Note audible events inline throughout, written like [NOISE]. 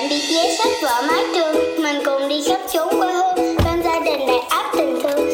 bạn bị giấy sách vở mái trường. Mình cùng đi khắp chốn quê hương, bên gia đình đầy áp tình thương.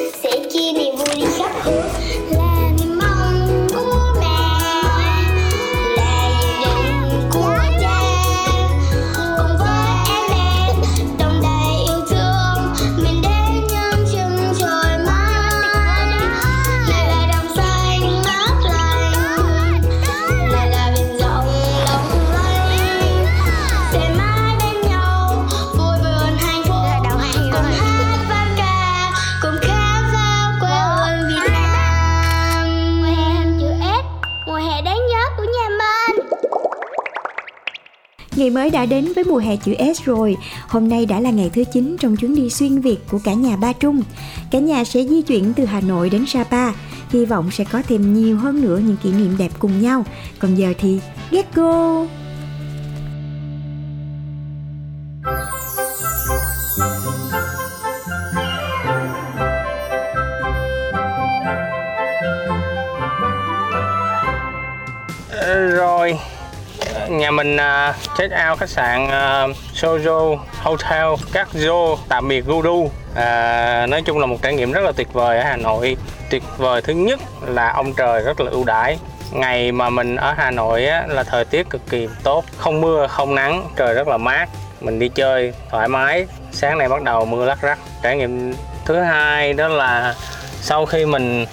Ngày mới đã đến với mùa hè chữ S rồi. Hôm nay đã là ngày thứ 9 trong chuyến đi xuyên Việt của cả nhà Ba Trung. Cả nhà sẽ di chuyển từ Hà Nội đến Sapa. Hy vọng sẽ có thêm nhiều hơn nữa những kỷ niệm đẹp cùng nhau. Còn giờ thì, get go! Nhà mình uh, check out khách sạn uh, Sojo Hotel Kakzo tạm biệt Gudu. À, nói chung là một trải nghiệm rất là tuyệt vời ở Hà Nội. Tuyệt vời thứ nhất là ông trời rất là ưu đãi. Ngày mà mình ở Hà Nội á, là thời tiết cực kỳ tốt. Không mưa không nắng trời rất là mát. Mình đi chơi thoải mái. Sáng nay bắt đầu mưa lắc rắc. Trải nghiệm thứ hai đó là sau khi mình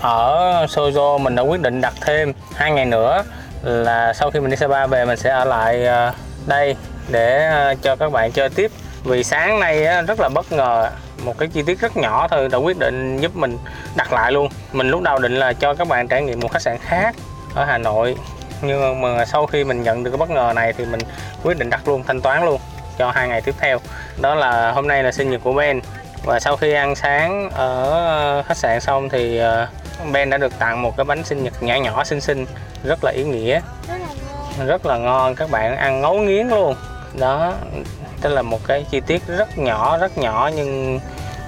ở Sojo mình đã quyết định đặt thêm hai ngày nữa là sau khi mình đi Sapa về, mình sẽ ở lại ờ, đây để ờ, cho các bạn chơi tiếp. Vì sáng nay rất là bất ngờ, một cái chi tiết rất nhỏ thôi đã quyết định giúp mình đặt lại luôn. Mình lúc đầu định là cho các bạn trải nghiệm một khách sạn khác ở Hà Nội, nhưng mà sau khi mình nhận được cái bất ngờ này thì mình quyết định đặt luôn, thanh toán luôn cho hai ngày tiếp theo. Đó là hôm nay là sinh nhật của Ben. Và sau khi ăn sáng ở khách sạn xong thì ờ, Ben đã được tặng một cái bánh sinh nhật nhỏ nhỏ xinh xinh rất là ý nghĩa. Rất là ngon. Các bạn ăn ngấu nghiến luôn. Đó đây là một cái chi tiết rất nhỏ rất nhỏ nhưng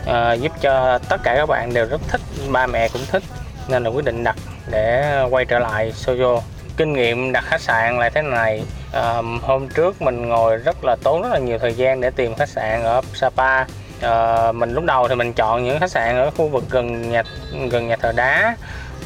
ờ, giúp cho tất cả các bạn đều rất thích ba mẹ cũng thích nên là quyết định đặt để quay trở lại Sojo. Kinh nghiệm đặt khách sạn là thế này Ờ, hôm trước mình ngồi rất là tốn rất là nhiều thời gian để tìm khách sạn ở Sapa à, mình lúc đầu thì mình chọn những khách sạn ở khu vực gần nhà gần nhà thờ đá.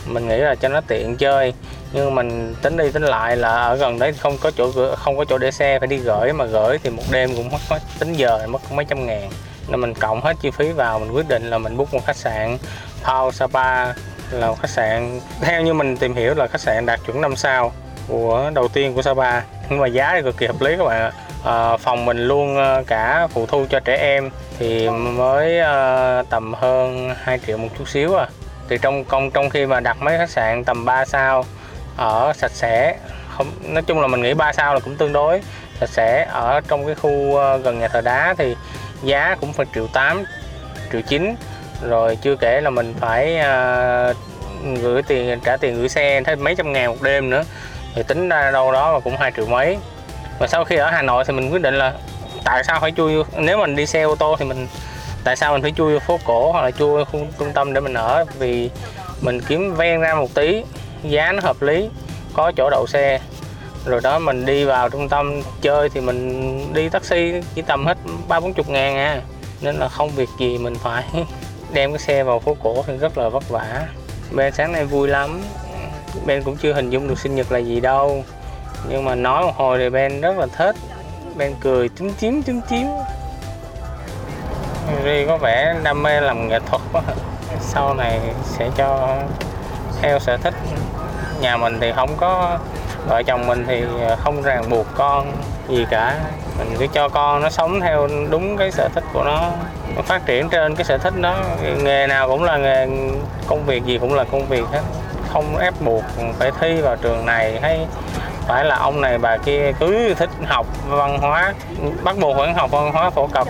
Mình nghĩ là cho nó tiện chơi. Nhưng mình tính đi tính lại là ở gần đấy không có chỗ không có chỗ để xe phải đi gửi. Mà gửi thì một đêm cũng mất, mất tính giờ mất mấy trăm ngàn. Nên mình cộng hết chi phí vào mình quyết định là mình book một khách sạn Pau Sapa là một khách sạn. Theo như mình tìm hiểu là khách sạn đạt chuẩn 5 sao của đầu tiên của Sapa. Nhưng mà giá thì cực kỳ hợp lý các bạn ạ. À, phòng mình luôn ờ, cả phụ thu cho trẻ em thì mới uh, tầm hơn 2 triệu một chút xíu à. Thì trong công trong khi mà đặt mấy khách sạn tầm 3 sao ở sạch sẽ không nói chung là mình nghĩ 3 sao là cũng tương đối. Sạch sẽ ở trong cái khu uh, gần nhà thờ đá thì giá cũng phải triệu 8 triệu 9 rồi chưa kể là mình phải uh, gửi tiền trả tiền gửi xe thêm mấy trăm ngàn một đêm nữa. Thì tính ra đâu đó là cũng hai triệu mấy. Và sau khi ở Hà Nội thì mình quyết định là tại sao phải chui nếu mình đi xe ô tô thì mình tại sao mình phải chui phố cổ hoặc là chui khu trung tâm để mình ở? Vì mình kiếm ven ra một tí, giá nó hợp lý, có chỗ đậu xe. Rồi đó, mình đi vào trung tâm chơi thì mình đi taxi chỉ tầm hết ba bốn chục ngàn à. Nên là không việc gì mình phải [LAUGHS] đem cái xe vào phố cổ thì rất là vất vả. Bên sáng nay vui lắm. Ben cũng chưa hình dung được sinh nhật là gì đâu. Nhưng mà nói một hồi thì Ben rất là thích. Ben cười chấm chím chấm chím Ri có vẻ đam mê làm nghệ thuật quá. Sau này sẽ cho theo sở thích. Nhà mình thì không có, vợ chồng mình thì không ràng buộc con gì cả. Mình cứ cho con nó sống theo đúng cái sở thích của nó. Nó phát triển trên cái sở thích đó. Nghề nào cũng là nghề, công việc gì cũng là công việc hết. Không ép buộc phải thi vào trường này hay phải là ông này bà kia cứ thích học văn hóa, bắt buộc phải học văn hóa phổ cập.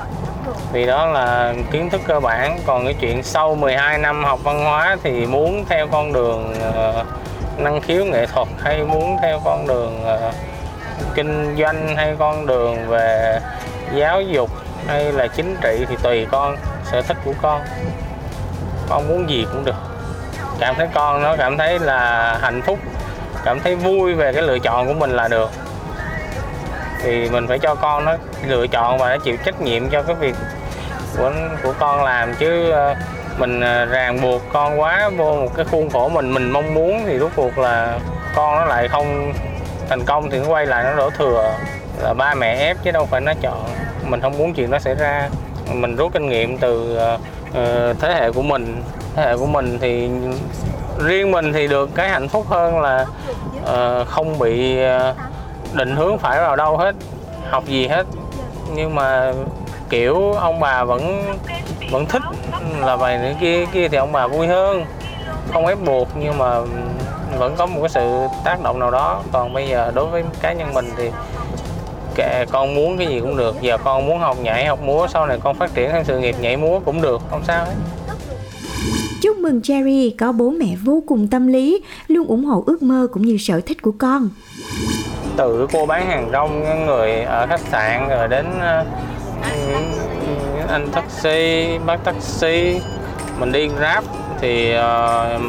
Vì đó là kiến thức cơ bản. Còn cái chuyện sau 12 năm học văn hóa thì muốn theo con đường ờ, năng khiếu nghệ thuật, hay muốn theo con đường ờ, kinh doanh, hay con đường về giáo dục, hay là chính trị thì tùy con, sở thích của con. Con muốn gì cũng được. Cảm thấy con nó cảm thấy là hạnh phúc cảm thấy vui về cái lựa chọn của mình là được. Thì mình phải cho con nó lựa chọn và nó chịu trách nhiệm cho cái việc của của con làm. Chứ ờ, mình ờ, ràng buộc con quá vô một cái khuôn khổ mình mình mong muốn thì rốt cuộc là con nó lại không thành công thì nó quay lại nó đổ thừa. Là ba mẹ ép chứ đâu phải nó chọn. Mình không muốn chuyện nó xảy ra. Mình rút kinh nghiệm từ ờ, thế hệ của mình. Thế hệ của mình thì riêng mình thì được cái hạnh phúc hơn là uh, không bị uh, định hướng phải vào đâu hết học gì hết. Nhưng mà kiểu ông bà vẫn vẫn thích là bài nữa kia kia thì ông bà vui hơn. Không ép buộc nhưng mà vẫn có một cái sự tác động nào đó. Còn bây giờ đối với cá nhân mình thì kệ con muốn cái gì cũng được. Giờ con muốn học nhảy học múa sau này con phát triển thêm sự nghiệp nhảy múa cũng được không sao hết. Chúc mừng Jerry có bố mẹ vô cùng tâm lý, luôn ủng hộ ước mơ cũng như sở thích của con. từ cô bán hàng rong người ở khách sạn rồi đến ờ, anh taxi bác taxi mình đi grab thì ờ,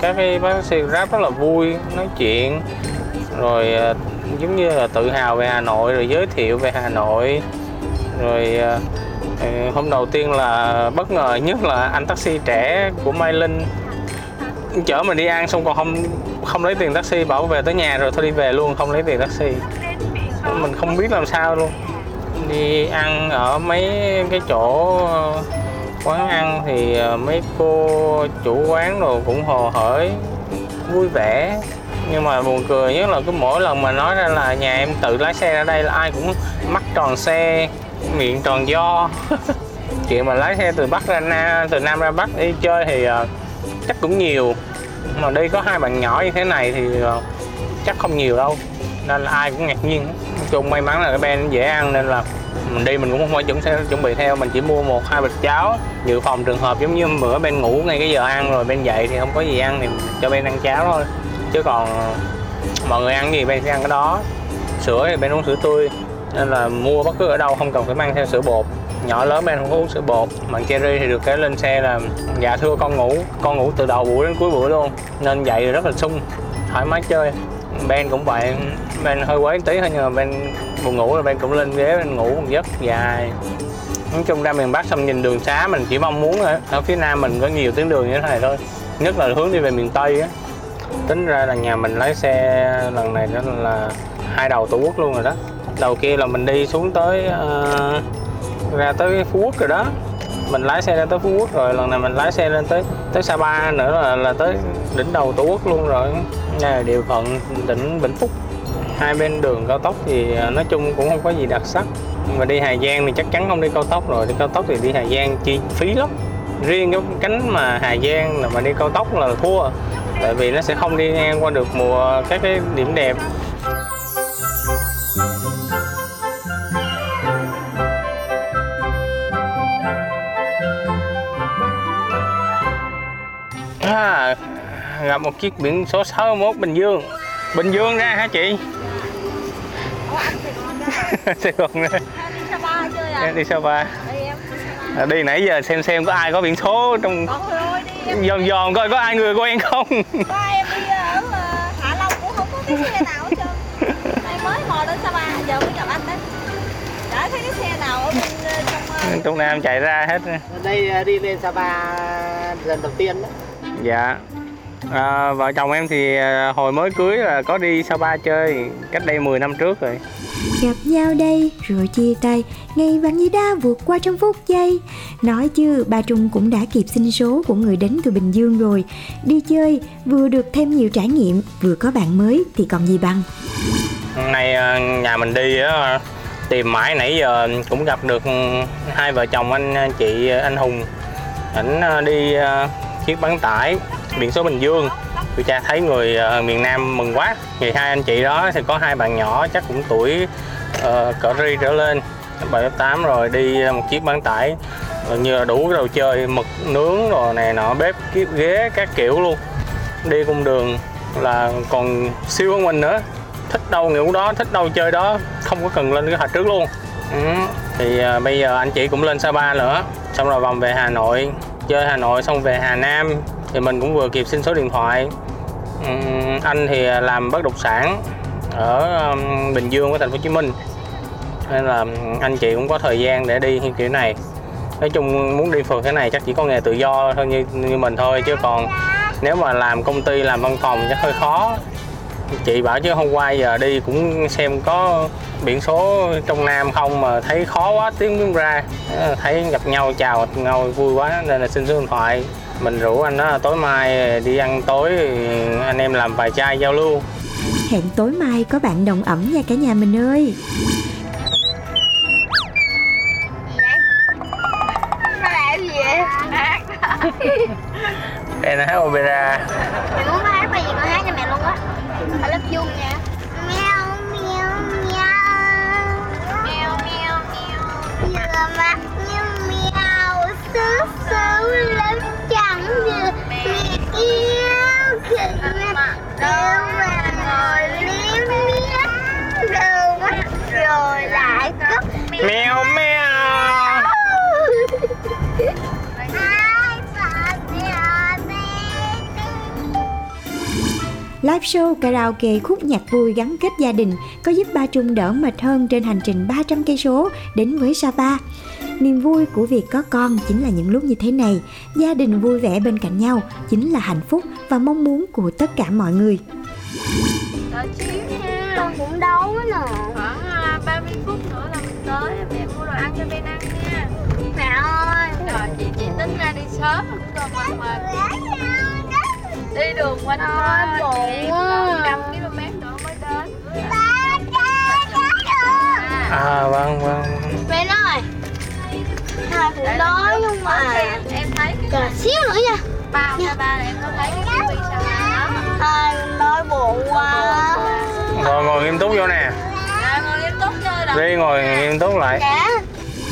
các cái bác taxi grab rất là vui nói chuyện rồi ờ, giống như là tự hào về Hà Nội rồi giới thiệu về Hà Nội rồi hôm đầu tiên là bất ngờ nhất là anh taxi trẻ của Mai Linh chở mình đi ăn xong còn không không lấy tiền taxi, bảo về tới nhà rồi thôi đi về luôn, không lấy tiền taxi. Mình không biết làm sao luôn. Đi ăn ở mấy cái chỗ ờ, quán ăn thì ờ, mấy cô chủ quán rồi cũng hồ hởi, vui vẻ. Nhưng mà buồn cười nhất là cứ mỗi lần mà nói ra là nhà em tự lái xe ra đây là ai cũng mắt tròn xe miệng tròn do [LAUGHS] chuyện mà lái xe từ bắc ra nam từ nam ra bắc đi chơi thì ờ, chắc cũng nhiều. Mà đi có hai bạn nhỏ như thế này thì ờ, chắc không nhiều đâu. Nên là ai cũng ngạc nhiên. Nói chung may mắn là cái ben dễ ăn nên là mình đi mình cũng không phải chuẩn sẽ chuẩn bị theo mình chỉ mua một hai bịch cháo. Dự phòng trường hợp giống như bữa bên ngủ ngay cái giờ ăn rồi bên dậy thì không có gì ăn thì cho bên ăn cháo thôi. Chứ còn ờ, mọi người ăn gì bên sẽ ăn cái đó. Sữa thì bên uống sữa tươi nên là mua bất cứ ở đâu, không cần phải mang theo sữa bột. Nhỏ lớn bên không có uống sữa bột. Mà cherry thì được cái lên xe là dạ thưa con ngủ con ngủ từ đầu buổi đến cuối buổi luôn. Nên dậy rất là sung, thoải mái chơi. Ben cũng vậy, Ben hơi quấy tí thôi nhưng mà Ben buồn ngủ là Ben cũng lên ghế Ben ngủ một giấc dài. Nói chung ra miền Bắc xong nhìn đường xá mình chỉ mong muốn thôi ở phía Nam mình có nhiều tuyến đường như thế này thôi. Nhất là hướng đi về miền Tây á. Tính ra là nhà mình lái xe lần này đó là hai đầu tổ quốc luôn rồi đó đầu kia là mình đi xuống tới uh, ra tới Phú Quốc rồi đó. Mình lái xe ra tới Phú Quốc rồi lần này mình lái xe lên tới tới Sapa nữa là, là tới đỉnh đầu tổ quốc luôn rồi. Đây là địa phận tỉnh Vĩnh Phúc. Hai bên đường cao tốc thì ờ, nói chung cũng không có gì đặc sắc. Mà đi Hà Giang thì chắc chắn không đi cao tốc rồi. Đi cao tốc thì đi Hà Giang chi phí lắm. Riêng cái cánh mà Hà Giang là mà đi cao tốc là thua. Tại vì nó sẽ không đi ngang qua được mùa các cái điểm đẹp. À, gặp một chiếc biển số 61 Bình Dương Bình Dương ra hả chị? Sài Gòn nè đi Sapa chơi à? Đi nãy giờ xem xem có ai có biển số trong. Dòm dòm coi có ai người quen không Có em đi ở Hạ Long cũng không có cái xe nào hết trơn. Em mới mò đến Sapa giờ mới gặp anh đấy. Chả thấy cái xe nào ở bên trong Trong Nam chạy ra hết đây đi lên Sapa lần đầu tiên đó. Dạ. À, Vợ chồng em thì à, hồi mới cưới là có đi Sapa chơi Cách đây 10 năm trước rồi. Gặp nhau đây rồi chia tay Ngày vàng như đa vượt qua trong phút giây. Nói chứ bà Trung cũng đã kịp xin số của người đến từ Bình Dương rồi. Đi chơi vừa được thêm nhiều trải nghiệm Vừa có bạn mới thì còn gì bằng. Hôm nay à, nhà mình đi á tìm mãi nãy giờ cũng gặp được hai vợ chồng anh anh chị anh Hùng. Ảnh à, đi à, chiếc bán tải biển số Bình Dương. Tôi cha thấy người uh, miền Nam mừng quá. Thì hai anh chị đó thì có hai bạn nhỏ chắc cũng tuổi uh, cỡ ri trở lên. Bảy tám rồi đi một chiếc bán tải gần như là đủ đồ chơi mực nướng rồi này nọ bếp kiếp ghế các kiểu luôn. Đi cung đường là còn siêu hơn mình nữa. Thích đâu ngủ đó thích đâu chơi đó không có cần lên kế hoạch trước luôn. Ừ. thì uh, bây giờ anh chị cũng lên Sapa nữa. Xong rồi vòng về Hà Nội chơi Hà Nội xong về Hà Nam thì mình cũng vừa kịp xin số điện thoại. Ừm, anh thì làm bất động sản ở Bình Dương của thành phố Hồ Chí Minh. Nên là anh chị cũng có thời gian để đi như kiểu này. Nói chung muốn đi phượt thế này chắc chỉ có nghề tự do thôi như như mình thôi chứ còn nếu mà làm công ty làm văn phòng chắc hơi khó chị bảo chứ hôm qua giờ đi cũng xem có biển số trong Nam không mà thấy khó quá tiếng ra Ờ, thấy gặp nhau chào nhau vui quá nên là xin số điện thoại mình rủ anh đó tối mai đi ăn tối anh em làm vài chai giao lưu Hẹn tối mai có bạn đồng ẩm nha cả nhà mình ơi. Nó làm gì vậy? đây là hát opera Mẹ muốn I love you nha. Mèo mèo mèo Mèo mèo mèo Vừa mắt như mèo Xứ xứ lắm chẳng được Mẹ yêu khẩn Đâu mà ngồi liếm liếm Đầu mắt rồi lại cất mèo mèo Live show karaoke khúc nhạc vui gắn kết gia đình có giúp ba Trung đỡ mệt hơn trên hành trình 300 cây số đến với Sapa. Niềm vui của việc có con chính là những lúc như thế này, gia đình vui vẻ bên cạnh nhau chính là hạnh phúc và mong muốn của tất cả mọi người. nha Con cũng quá nè. Khoảng à, 30 phút nữa là mình tới mẹ mua đồ ăn cho Ben ăn nha. Mẹ ơi. Rồi chị chị tính ra đi sớm. Rồi mà mà đi đường quanh Ôi, co buồn quá. 100 km nữa mới đến. À vâng vâng Mẹ ơi Hai cũng đói nhưng mà. em, thấy cái xíu nữa nha. Bao cho ba là em có thấy cái tivi sao đó. Đói bụng quá. Ngồi ngồi nghiêm túc vô nè. Đi ngồi nghiêm túc lại. Dạ.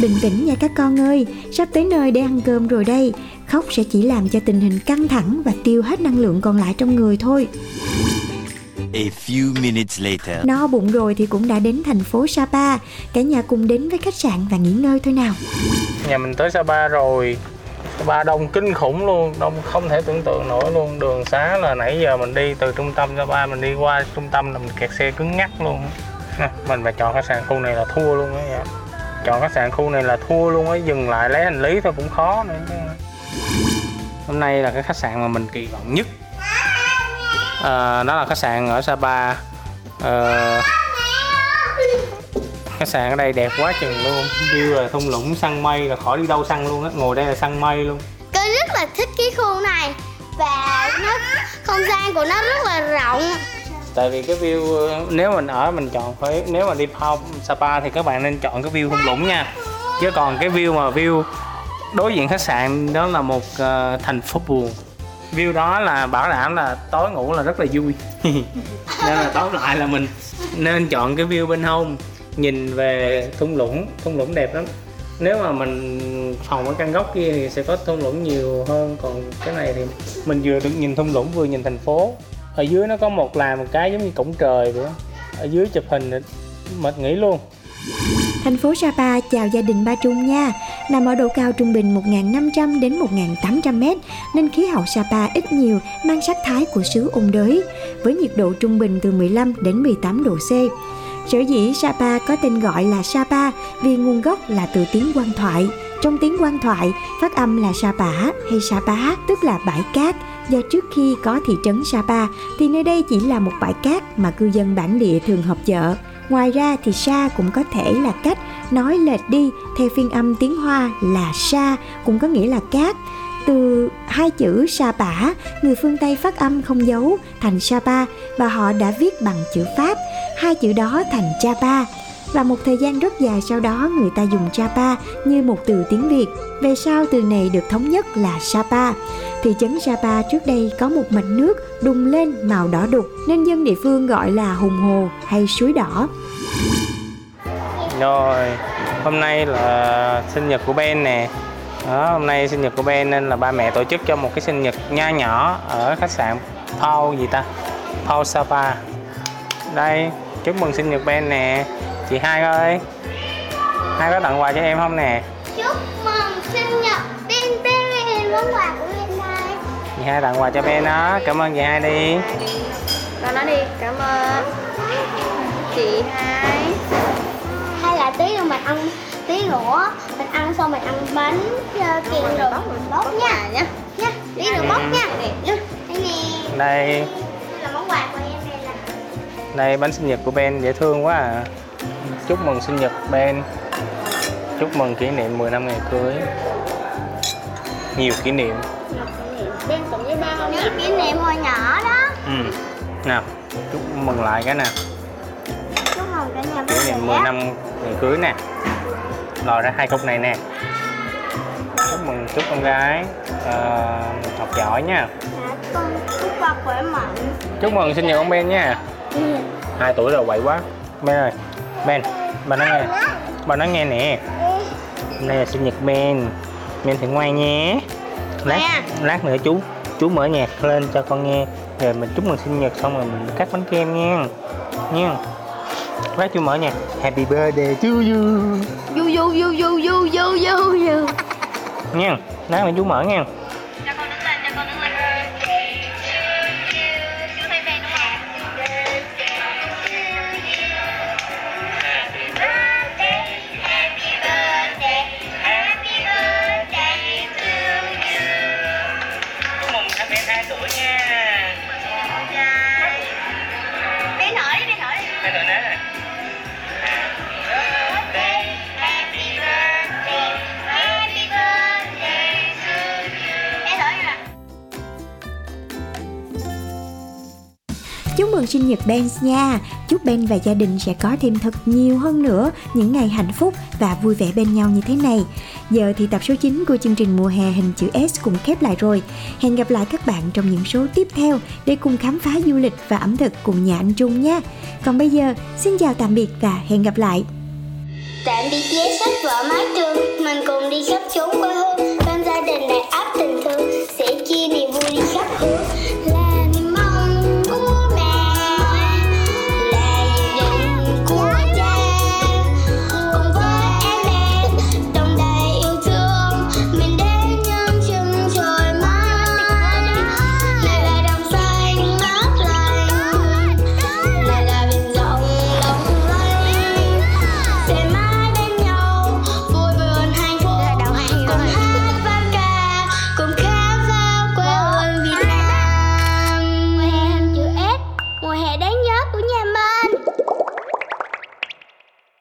Bình tĩnh nha các con ơi, sắp tới nơi để ăn cơm rồi đây. Khóc sẽ chỉ làm cho tình hình căng thẳng và tiêu hết năng lượng còn lại trong người thôi. A few minutes later. No bụng rồi thì cũng đã đến thành phố Sapa. Cả nhà cùng đến với khách sạn và nghỉ ngơi thôi nào. nhà mình tới Sapa rồi Sapa đông kinh khủng luôn đông không thể tưởng tượng nổi luôn đường xá là nãy giờ mình đi từ trung tâm Sapa mình đi qua trung tâm là mình kẹt xe cứng ngắc luôn mình phải chọn khách sạn khu này là thua luôn á chọn khách sạn khu này là thua luôn á dừng lại lấy hành lý thôi cũng khó nữa. Hôm nay là cái khách sạn mà mình kỳ vọng nhất. Ờ, đó là khách sạn ở Sapa. Ờ, khách sạn ở đây đẹp quá chừng luôn. View là thung lũng săn mây là khỏi đi đâu săn luôn á. Ngồi đây là săn mây luôn. Con rất là thích cái khu này Và nó không gian của nó rất là rộng. Tại vì cái view nếu mình ở mình chọn phải nếu mà đi Pao Sapa thì các bạn nên chọn cái view thung lũng nha. Chứ còn cái view mà view đối diện khách sạn đó là một uh, thành phố buồn. View đó là bảo đảm là tối ngủ là rất là vui. [LAUGHS] Nên là tóm lại là mình nên chọn cái view bên hông nhìn về thung lũng thung lũng đẹp lắm. Nếu mà mình phòng ở căn góc kia thì sẽ có thung lũng nhiều hơn còn cái này thì mình vừa được nhìn thung lũng vừa nhìn thành phố. Ở dưới nó có một làm một cái giống như cổng trời vậy đó. ở dưới chụp hình mệt nghỉ luôn. Thành phố Sapa chào gia đình Ba Trung nha. Nằm ở độ cao trung bình 1.500 đến 1.800m nên khí hậu Sapa ít nhiều mang sắc thái của xứ ôn đới với nhiệt độ trung bình từ 15 đến 18 độ C. Sở dĩ Sapa có tên gọi là Sapa vì nguồn gốc là từ tiếng quan thoại. Trong tiếng quan thoại, phát âm là Sapa hay Sapa tức là bãi cát. Do trước khi có thị trấn Sapa thì nơi đây chỉ là một bãi cát mà cư dân bản địa thường họp chợ. Ngoài ra thì sa cũng có thể là cách nói lệch đi theo phiên âm tiếng Hoa là sa cũng có nghĩa là cát. Từ hai chữ sa bả, người phương Tây phát âm không dấu thành sa ba và họ đã viết bằng chữ Pháp, hai chữ đó thành cha ba và một thời gian rất dài sau đó người ta dùng Chapa như một từ tiếng Việt. Về sau từ này được thống nhất là Sapa. Thị trấn Sapa trước đây có một mạch nước đùng lên màu đỏ đục nên dân địa phương gọi là hùng hồ hay suối đỏ. rồi hôm nay là sinh nhật của Ben nè đó, hôm nay sinh nhật của Ben nên là ba mẹ tổ chức cho một cái sinh nhật nho nhỏ ở khách sạn Paul gì ta Paul Sapa đây chúc mừng sinh nhật Ben nè chị hai ơi. Hai có tặng quà cho em không nè? Chúc mừng sinh nhật Ben Ben Món quà của Ben đây chị hai tặng quà cho Ben đó. Cảm ơn chị hai đi. Rồi nói đi, cảm ơn. Chị hai. Hay là tí nữa mình ăn tí nữa mình ăn xong mình ăn bánh uh, kèm rồi bóc nha. nha. Nha tí nữa bóc nha. Nha đây nè. Đây. Đây là món quà của em đây là đây bánh sinh nhật của Ben dễ thương quá à chúc mừng sinh nhật Ben. Chúc mừng kỷ niệm 10 năm ngày cưới. Nhiều kỷ niệm. Bên cùng với ba không? Nhớ kỷ niệm hồi nhỏ đó. Ừ. Nào chúc mừng lại cái nè. Chúc mừng cả nhà kỷ niệm 10 năm ngày cưới nè. Lòi ra hai khúc này nè. Chúc mừng chúc con gái ờ, học giỏi nha. Dạ, con chúc ba khỏe mạnh. Chúc mừng sinh nhật ông Ben nha. Ừ. hai tuổi rồi quậy quá. Ben ơi Ben, bà nói nghe. Bà nói. Nghe nè. Đây là sinh nhật Ben. Ben thì ngoan nhé. Lát, lát nữa chú Chú mở nhạc lên cho con nghe. Rồi mình chúc mừng sinh nhật xong rồi mình cắt bánh kem nha. Nha. Lát chú mở nhạc. Happy birthday to you. You you you you you you you you Nha, lát nữa chú mở nha. Chúc mừng sinh nhật Ben nha. Chúc Ben và gia đình sẽ có thêm thật nhiều hơn nữa Những ngày hạnh phúc và vui vẻ bên nhau như thế này. Giờ thì tập số 9 của chương trình mùa hè hình chữ S cũng khép lại rồi. Hẹn gặp lại các bạn trong những số tiếp theo Để cùng khám phá du lịch và ẩm thực cùng nhà anh Trung nha. Còn bây giờ, xin chào tạm biệt và hẹn gặp lại. Tạm biệt vé sách vở mái trường Mình cùng đi khắp chốn quê hương.